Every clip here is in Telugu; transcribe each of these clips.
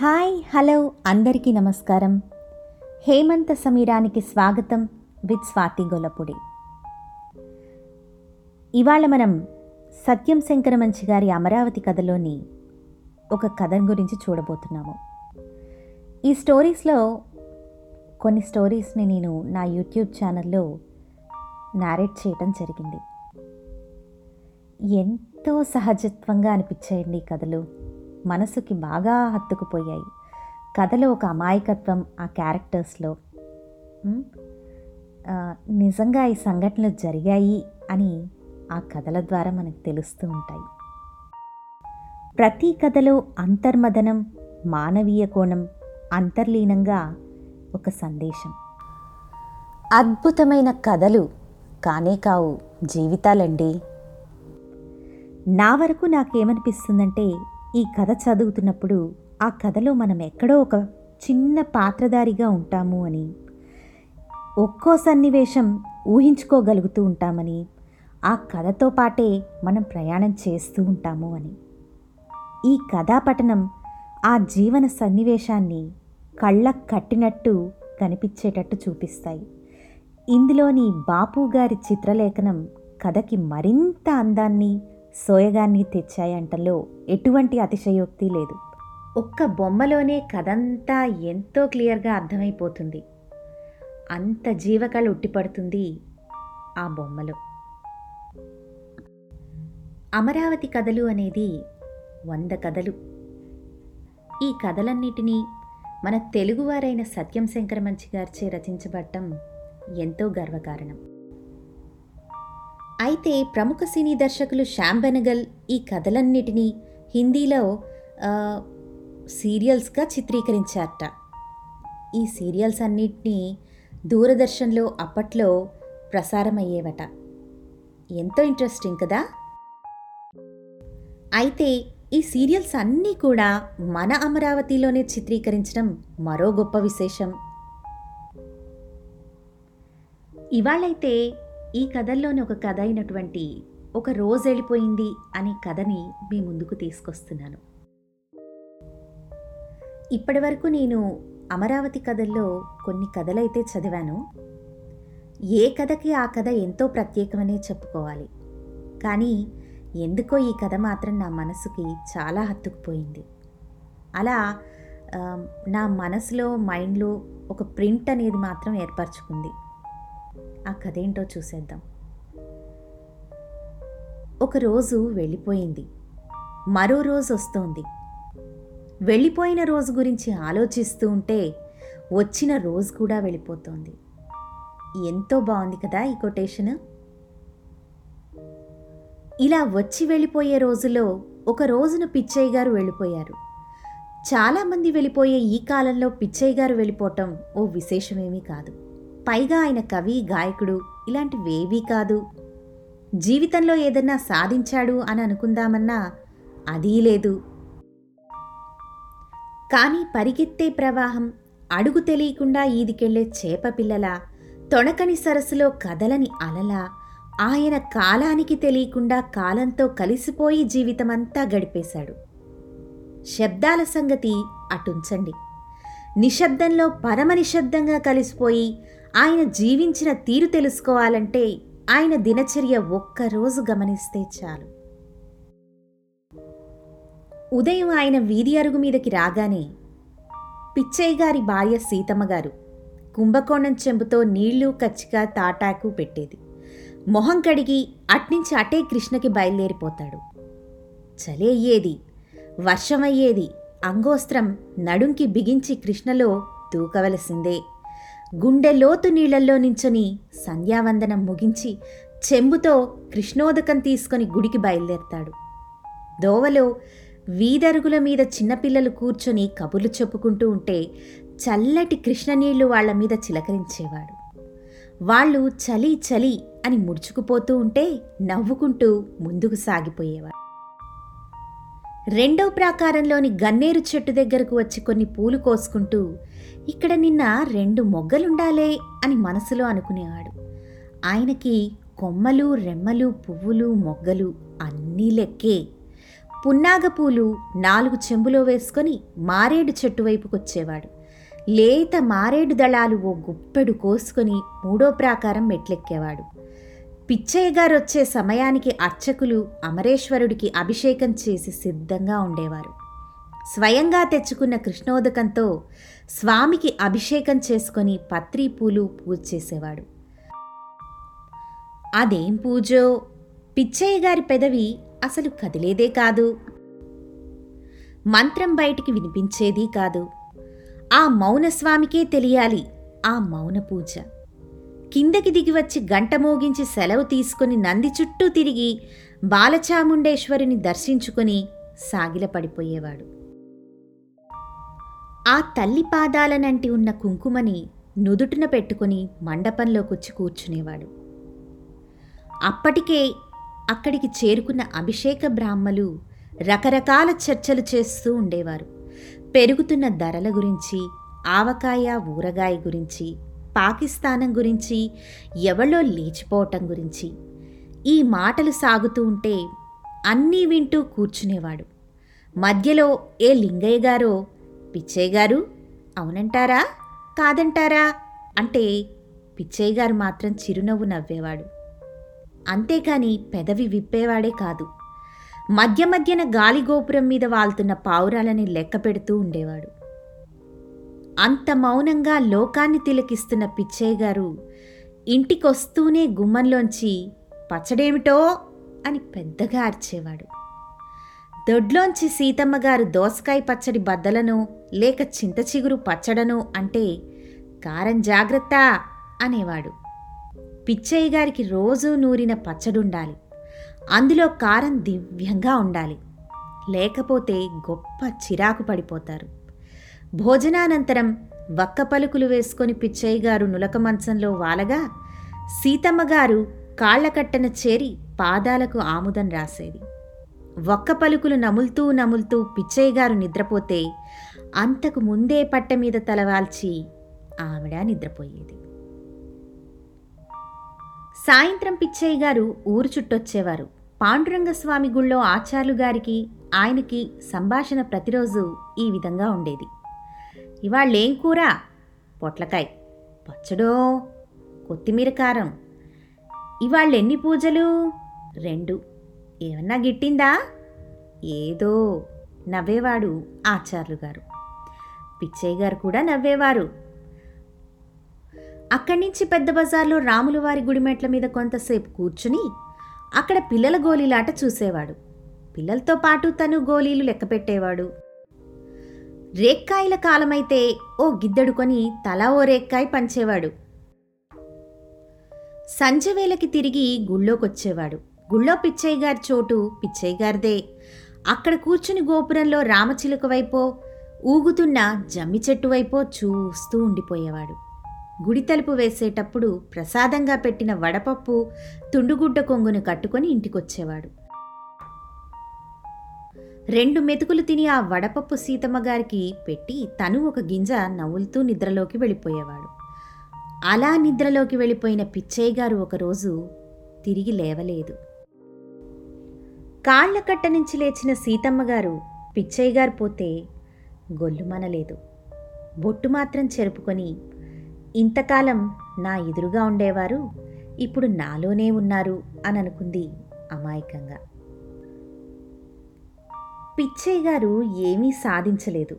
హాయ్ హలో అందరికీ నమస్కారం. హేమంత సమీరానికి స్వాగతం విత్ స్వాతి గొలపుడి. ఇవాళ మనం సత్యం శంకరమంచి గారి అమరావతి కథలోని ఒక కథ గురించి చూడబోతున్నాము. ఈ స్టోరీస్లో కొన్ని స్టోరీస్ని నేను నా యూట్యూబ్ ఛానల్లో నారేట్ చేయటం జరిగింది. ఎంతో సహజత్వంగా అనిపించాయండి ఈ కథలు. మనసుకి బాగా హత్తుకుపోయాయి. కథలో ఒక అమాయకత్వం ఆ క్యారెక్టర్స్లో. నిజంగా ఈ సంఘటనలు జరిగాయి అని ఆ కథల ద్వారా మనకు తెలుస్తూ ఉంటాయి. ప్రతి కథలో అంతర్మదనం మానవీయ కోణం అంతర్లీనంగా ఒక సందేశం. అద్భుతమైన కథలు కానే కావు జీవితాలండి. నా వరకు నాకేమనిపిస్తుందంటే ఈ కథ చదువుతున్నప్పుడు ఆ కథలో మనం ఎక్కడో ఒక చిన్న పాత్రధారిగా ఉంటాము అని ఒక్కో సన్నివేశం ఊహించుకోగలుగుతూ ఉంటామని ఆ కథతో పాటే మనం ప్రయాణం చేస్తూ ఉంటాము అని. ఈ కథాపఠనం ఆ జీవన సన్నివేశాన్ని కళ్ళ కట్టినట్టు కనిపించేటట్టు చూపిస్తాయి. ఇందులోని బాపు గారి చిత్రలేఖనం కథకి మరింత అందాన్ని సోయగాన్ని తెచ్చాయంటలో ఎటువంటి అతిశయోక్తి లేదు. ఒక్క బొమ్మలోనే కథంతా ఎంతో క్లియర్గా అర్థమైపోతుంది. అంత జీవకళ ఉట్టిపడుతుంది ఆ బొమ్మలో. అమరావతి కథలు అనేది వంద కథలు. ఈ కథలన్నిటినీ మన తెలుగువారైన సత్యం శంకరమంచి గారిచే రచించబడటం ఎంతో గర్వకారణం. అయితే ప్రముఖ సినీ దర్శకులు శ్యామ్ బెనగల్ ఈ కథలన్నిటినీ హిందీలో సీరియల్స్గా చిత్రీకరించారట. ఈ సీరియల్స్ అన్నిటినీ దూరదర్శన్లో అప్పట్లో ప్రసారమయ్యేవట. ఎంతో ఇంట్రెస్టింగ్ కదా? అయితే ఈ సీరియల్స్ అన్నీ కూడా మన అమరావతిలోనే చిత్రీకరించడం మరో గొప్ప విశేషం. ఇవాళైతే ఈ కథల్లోని ఒక కథ అయినటువంటి ఒక రోజు వెళ్ళిపోయింది అనే కథని మీ ముందుకు తీసుకొస్తున్నాను. ఇప్పటివరకు నేను అమరావతి కథల్లో కొన్ని కథలైతే చదివాను. ఏ కథకి ఆ కథ ఎంతో ప్రత్యేకమనే చెప్పుకోవాలి. కానీ ఎందుకో ఈ కథ మాత్రం నా మనసుకి చాలా హత్తుకుపోయింది. అలా నా మనసులో మైండ్లో ఒక ప్రింట్ అనేది మాత్రం ఏర్పరచుకుంది. ఆ కథ ఏంటో చూసేద్దాం. ఒక రోజు వెళ్ళిపోయింది. మరో రోజు వస్తోంది. వెళ్ళిపోయిన రోజు గురించి ఆలోచిస్తూ ఉంటే వచ్చిన రోజు కూడా వెళ్ళిపోతోంది. ఎంతో బాగుంది కదా ఈ కొటేషన్. ఇలా వచ్చి వెళ్ళిపోయే రోజులో ఒక రోజున పిచ్చయ్య గారు వెళ్ళిపోయారు. చాలామంది వెళ్ళిపోయే ఈ కాలంలో పిచ్చయ్య గారు వెళ్ళిపోవటం ఓ విశేషమేమీ కాదు. పైగా ఆయన కవి గాయకుడు ఇలాంటివేవీ కాదు. జీవితంలో ఏదన్నా సాధించాడు అని అనుకుందామన్నా అదీ లేదు. కానీ పరిగెత్తే ప్రవాహం అడుగు తెలియకుండా ఈదికెళ్ళే చేప పిల్లల తొణకని సరస్సులో కదలని అలల ఆయన కాలానికి తెలియకుండా కాలంతో కలిసిపోయి జీవితమంతా గడిపేశాడు. శబ్దాల సంగతి అటుంచండి. నిశ్శబ్దంలో పరమ నిశ్శబ్దంగా కలిసిపోయి ఆయన జీవించిన తీరు తెలుసుకోవాలంటే ఆయన దినచర్య ఒక్కరోజు గమనిస్తే చాలు. ఉదయం ఆయన వీధి అరుగు మీదకి రాగానే పిచ్చయ్య గారి భార్య సీతమ్మ గారు కుంభకోణం చెంబుతో నీళ్ళు కచ్చిక తాటాకు పెట్టేది. మొహం కడిగి అట్నుంచి అటే కృష్ణకి బయలుదేరిపోతాడు. చలి అయ్యేది వర్షమయ్యేది అంగోస్త్రం నడుంకి బిగించి కృష్ణలో దూకవలసిందే. గుండె లోతు నీళ్ళల్లో నించొని సంధ్యావందనం ముగించి చెంబుతో కృష్ణోదకం తీసుకొని గుడికి బయలుదేరతాడు. దోవలో వీధరుగుల మీద చిన్నపిల్లలు కూర్చొని కబుర్లు చెప్పుకుంటూ ఉంటే చల్లటి కృష్ణనీళ్ళు వాళ్ళ మీద చిలకరించేవాడు. వాళ్ళు చలి చలి అని ముడుచుకుపోతూ ఉంటే నవ్వుకుంటూ ముందుకు సాగిపోయేవాడు రెండవ ప్రాకారంలోని గన్నేరు చెట్టు దగ్గరకు వచ్చి కొన్ని పూలు కోసుకుంటూ ఇక్కడ నిన్న రెండు మొగ్గలుండాలే అని మనసులో అనుకునేవాడు. ఆయనకి కొమ్మలు రెమ్మలు పువ్వులు మొగ్గలు అన్నీ లెక్కే. పున్నాగపూలు నాలుగు చెంబులో వేసుకొని మారేడు చెట్టు వైపుకొచ్చేవాడు. లేత మారేడు దళాలు ఓ గుప్పెడు కోసుకొని మూడో ప్రాకారం మెట్లెక్కేవాడు. పిచ్చయ్య గారు వచ్చే సమయానికి అర్చకులు అమరేశ్వరుడికి అభిషేకం చేసి సిద్ధంగా ఉండేవారు. స్వయంగా తెచ్చుకున్న కృష్ణోదకంతో స్వామికి అభిషేకం చేసుకొని పత్రి పూలు పూజ చేసేవాడు. అదేం పూజో? పిచ్చయ్య గారి పెదవి అసలు కదిలేదే కాదు. మంత్రం బయటికి వినిపించేది కాదు. ఆ మౌనస్వామికే తెలియాలి ఆ మౌన పూజ. కిందకి దిగి వచ్చి గంట మోగించి సెలవు తీసుకుని నంది చుట్టూ తిరిగి బాలచాముండేశ్వరిని దర్శించుకుని సాగిలపడిపోయేవాడు ఆ తల్లి పాదాలనంటి ఉన్న కుంకుమని నుదుటిన పెట్టుకుని మండపంలోకొచ్చి కూర్చునేవాడు. అప్పటికే అక్కడికి చేరుకున్న అభిషేక బ్రాహ్మలు రకరకాల చర్చలు చేస్తూ ఉండేవారు. పెరుగుతున్న ధరల గురించి ఆవకాయ ఊరగాయ గురించి పాకిస్తానం గురించి ఎవళ్ళో లేచిపోవటం గురించి. ఈ మాటలు సాగుతూ ఉంటే అన్నీ వింటూ కూర్చునేవాడు. మధ్యలో ఏ లింగయ్య గారో పిచ్చయ్య గారు అవునంటారా కాదంటారా అంటే పిచ్చయ్య గారు మాత్రం చిరునవ్వు నవ్వేవాడు. అంతేకాని పెదవి విప్పేవాడే కాదు. మధ్య మధ్యన గాలిగోపురం మీద వాళ్తున్న పావురాలని లెక్క పెడుతూ ఉండేవాడు. అంత మౌనంగా లోకాన్ని తిలకిస్తున్న పిచ్చయ్య గారు ఇంటికొస్తూనే గుమ్మంలోంచి పచ్చడేమిటో అని పెద్దగా అరిచేవాడు. దొడ్లోంచి సీతమ్మ గారు దోసకాయ పచ్చడి బద్దలను లేక చింత చిగురు పచ్చడను అంటే కారం జాగ్రత్త అనేవాడు. పిచ్చయ్య గారికి రోజూ నూరిన పచ్చడుండాలి. అందులో కారం దివ్యంగా ఉండాలి. లేకపోతే గొప్ప చిరాకు పడిపోతారు. భోజనానంతరం వక్క పలుకులు వేసుకొని పిచ్చయ్య గారు నులక మంచంలో వాలగా సీతమ్మ గారు కాళ్ళకట్టన చేరి పాదాలకు ఆముదం రాసేది. ఒక్క పలుకులు నములుతూ నములుతూ పిచ్చయ్య గారు నిద్రపోతే అంతకు ముందే పట్ట మీద తలవాల్చి ఆవిడ నిద్రపోయేది. సాయంత్రం పిచ్చయ్య గారు ఊరు చుట్టొచ్చేవారు. పాండురంగస్వామి గుళ్ళో ఆచార్యులు గారికి ఆయనకి సంభాషణ ప్రతిరోజు ఈ విధంగా ఉండేది. ఇవాళ్ళేం కూర? పొట్లకాయ. పచ్చడో? కొత్తిమీర కారం. ఇవాళ్ళెన్ని పూజలు? రెండు. ఏమన్నా గిట్టిందా? ఏదో. నవ్వేవాడు ఆచార్యులు గారు. పిచ్చయ్య గారు కూడా నవ్వేవారు. అక్కడి నుంచి పెద్ద బజార్లో రాములవారి గుడిమెట్ల మీద కొంతసేపు కూర్చుని అక్కడ పిల్లల గోళీలాట చూసేవాడు. పిల్లలతో పాటు తను గోళీలు లెక్క పెట్టేవాడు రేక్కాయల కాలమైతే ఓ గిద్దడుకొని కొని తలా ఓ రేక్కాయ పంచేవాడు. సంజవేలకి తిరిగి గుళ్ళోకొచ్చేవాడు. గుళ్ళో పిచ్చయ్య గారి చోటు పిచ్చయ్య గారిదే అక్కడ కూర్చుని గోపురంలో రామచిలుక వైపో ఊగుతున్న జమ్మి చెట్టు వైపో చూస్తూ ఉండిపోయేవాడు. గుడి తలుపు వేసేటప్పుడు ప్రసాదంగా పెట్టిన వడపప్పు తుండుగుడ్డ కొంగును కట్టుకొని ఇంటికొచ్చేవాడు. రెండు మెతుకులు తిని ఆ వడపప్పు సీతమ్మ గారికి పెట్టి తను ఒక గింజ నవ్వులుతూ నిద్రలోకి వెళ్ళిపోయేవాడు. అలా నిద్రలోకి వెళ్ళిపోయిన పిచ్చయ్య గారు ఒకరోజు తిరిగి లేవలేదు. కాళ్ళ కట్ట నుంచి లేచిన సీతమ్మ గారు పిచ్చయ్య గారు పోతే గొల్లుమనలేదు. బొట్టు మాత్రం చెరుపుకొని ఇంతకాలం నా ఎదురుగా ఉండేవారు ఇప్పుడు నాలోనే ఉన్నారు అని అనుకుంది అమాయకంగా. పిచ్చయ్య గారు ఏమీ సాధించలేదు.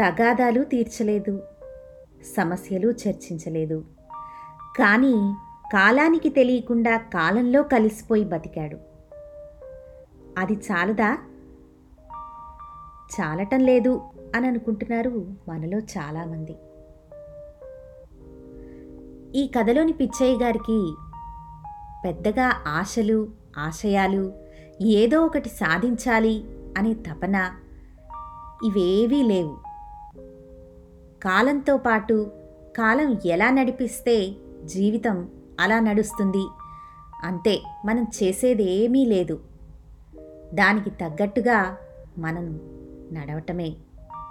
తగాదాలు తీర్చలేదు. సమస్యలు చర్చించలేదు. కానీ కాలానికి తెలియకుండా కాలంలో కలిసిపోయి బతికాడు. అది చాలదా? చాలటం లేదు అని అనుకుంటున్నారు మనలో చాలామంది. ఈ కథలోని పిచ్చయ్య గారికి పెద్దగా ఆశలు ఆశయాలు ఏదో ఒకటి సాధించాలి అనే తపన ఇవేవీ లేవు. కాలంతో పాటు కాలం ఎలా నడిపిస్తే జీవితం అలా నడుస్తుంది? అంతే మనం చేసేది ఏమీ లేదు. దానికి తగ్గట్టుగా మనం నడవటమే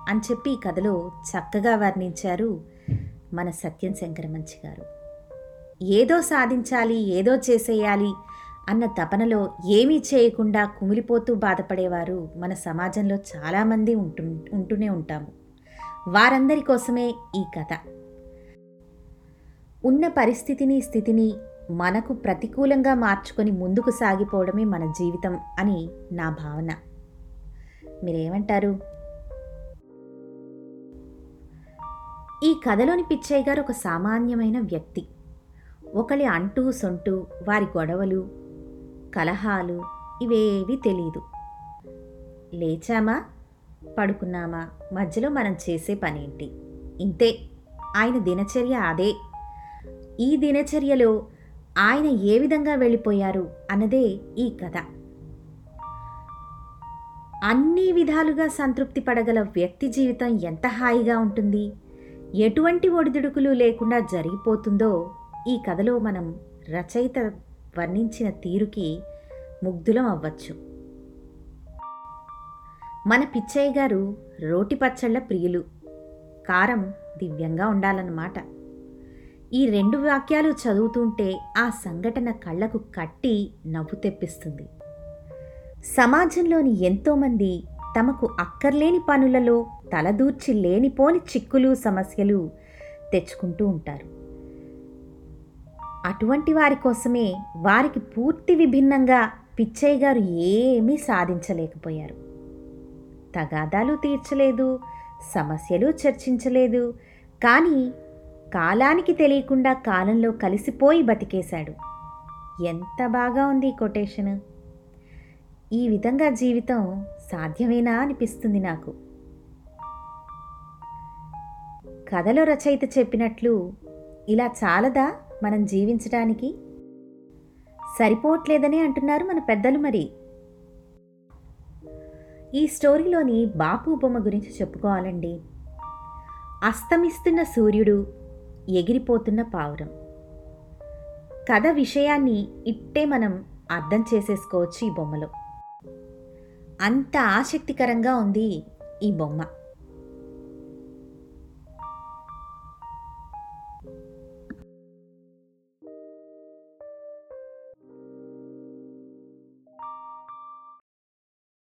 అని చెప్పి ఈ కథలో చక్కగా వర్ణించారు మన సత్యం శంకర మంచి గారు. ఏదో సాధించాలి ఏదో చేసేయాలి అన్న తపనలో ఏమీ చేయకుండా కుమిలిపోతూ బాధపడేవారు మన సమాజంలో చాలామంది ఉంటు ఉంటూనే ఉంటాము. వారందరి కోసమే ఈ కథ. ఉన్న పరిస్థితిని స్థితిని మనకు ప్రతికూలంగా మార్చుకొని ముందుకు సాగిపోవడమే మన జీవితం అని నా భావన. మీరేమంటారు? ఈ కథలోని పిచ్చయ్య గారు ఒక సామాన్యమైన వ్యక్తి. ఒకరి అంటూ సొంటూ వారి గొడవలు కలహాలు ఇవేవి తెలీదు. లేచామా? పడుకున్నామా? మధ్యలో మనం చేసే పనేంటి? ఇంతే. ఆయన దినచర్య అదే. ఈ దినచర్యలో ఆయన ఏ విధంగా వెళ్ళిపోయారు అన్నదే ఈ కథ. అన్ని విధాలుగా సంతృప్తి పడగల వ్యక్తి జీవితం ఎంత హాయిగా ఉంటుంది? ఎటువంటి ఒడిదుడుకులు లేకుండా జరిగిపోతుందో ఈ కథలో మనం రచయిత వర్ణించిన తీరుకి ముగ్ధులం అవ్వచ్చు. మన పిచ్చయ్య గారు రోటి పచ్చళ్ళ ప్రియులు. కారం దివ్యంగా ఉండాలన్నమాట. ఈ రెండు వాక్యాలు చదువుతుంటే ఆ సంఘటన కళ్ళకు కట్టి నవ్వు తెప్పిస్తుంది. సమాజంలోని ఎంతోమంది తమకు అక్కర్లేని పనులలో తలదూర్చి లేనిపోని చిక్కులు సమస్యలు తెచ్చుకుంటూ ఉంటారు. అటువంటి వారి కోసమే వారికి పూర్తి విభిన్నంగా పిచ్చయ్య గారు ఏమీ సాధించలేకపోయారు. తగాదాలు తీర్చలేదు సమస్యలు చర్చించలేదు కానీ కాలానికి తెలియకుండా కాలంలో కలిసిపోయి బతికేశాడు. ఎంత బాగా ఉంది ఈ కొటేషన్? ఈ విధంగా జీవితం సాధ్యమేనా అనిపిస్తుంది నాకు. కథలో రచయిత చెప్పినట్లు ఇలా చాలదా? మనం జీవించడానికి సరిపోవట్లేదని అంటున్నారు మన పెద్దలు మరి. ఈ స్టోరీలోని బాపు బొమ్మ గురించి చెప్పుకోవాలండి. అస్తమిస్తున్న సూర్యుడు ఎగిరిపోతున్న పావురం. కథ విషయాన్ని ఇట్టే మనం అర్థం చేసేసుకోవచ్చు ఈ బొమ్మలో. అంత ఆసక్తికరంగా ఉంది ఈ బొమ్మ.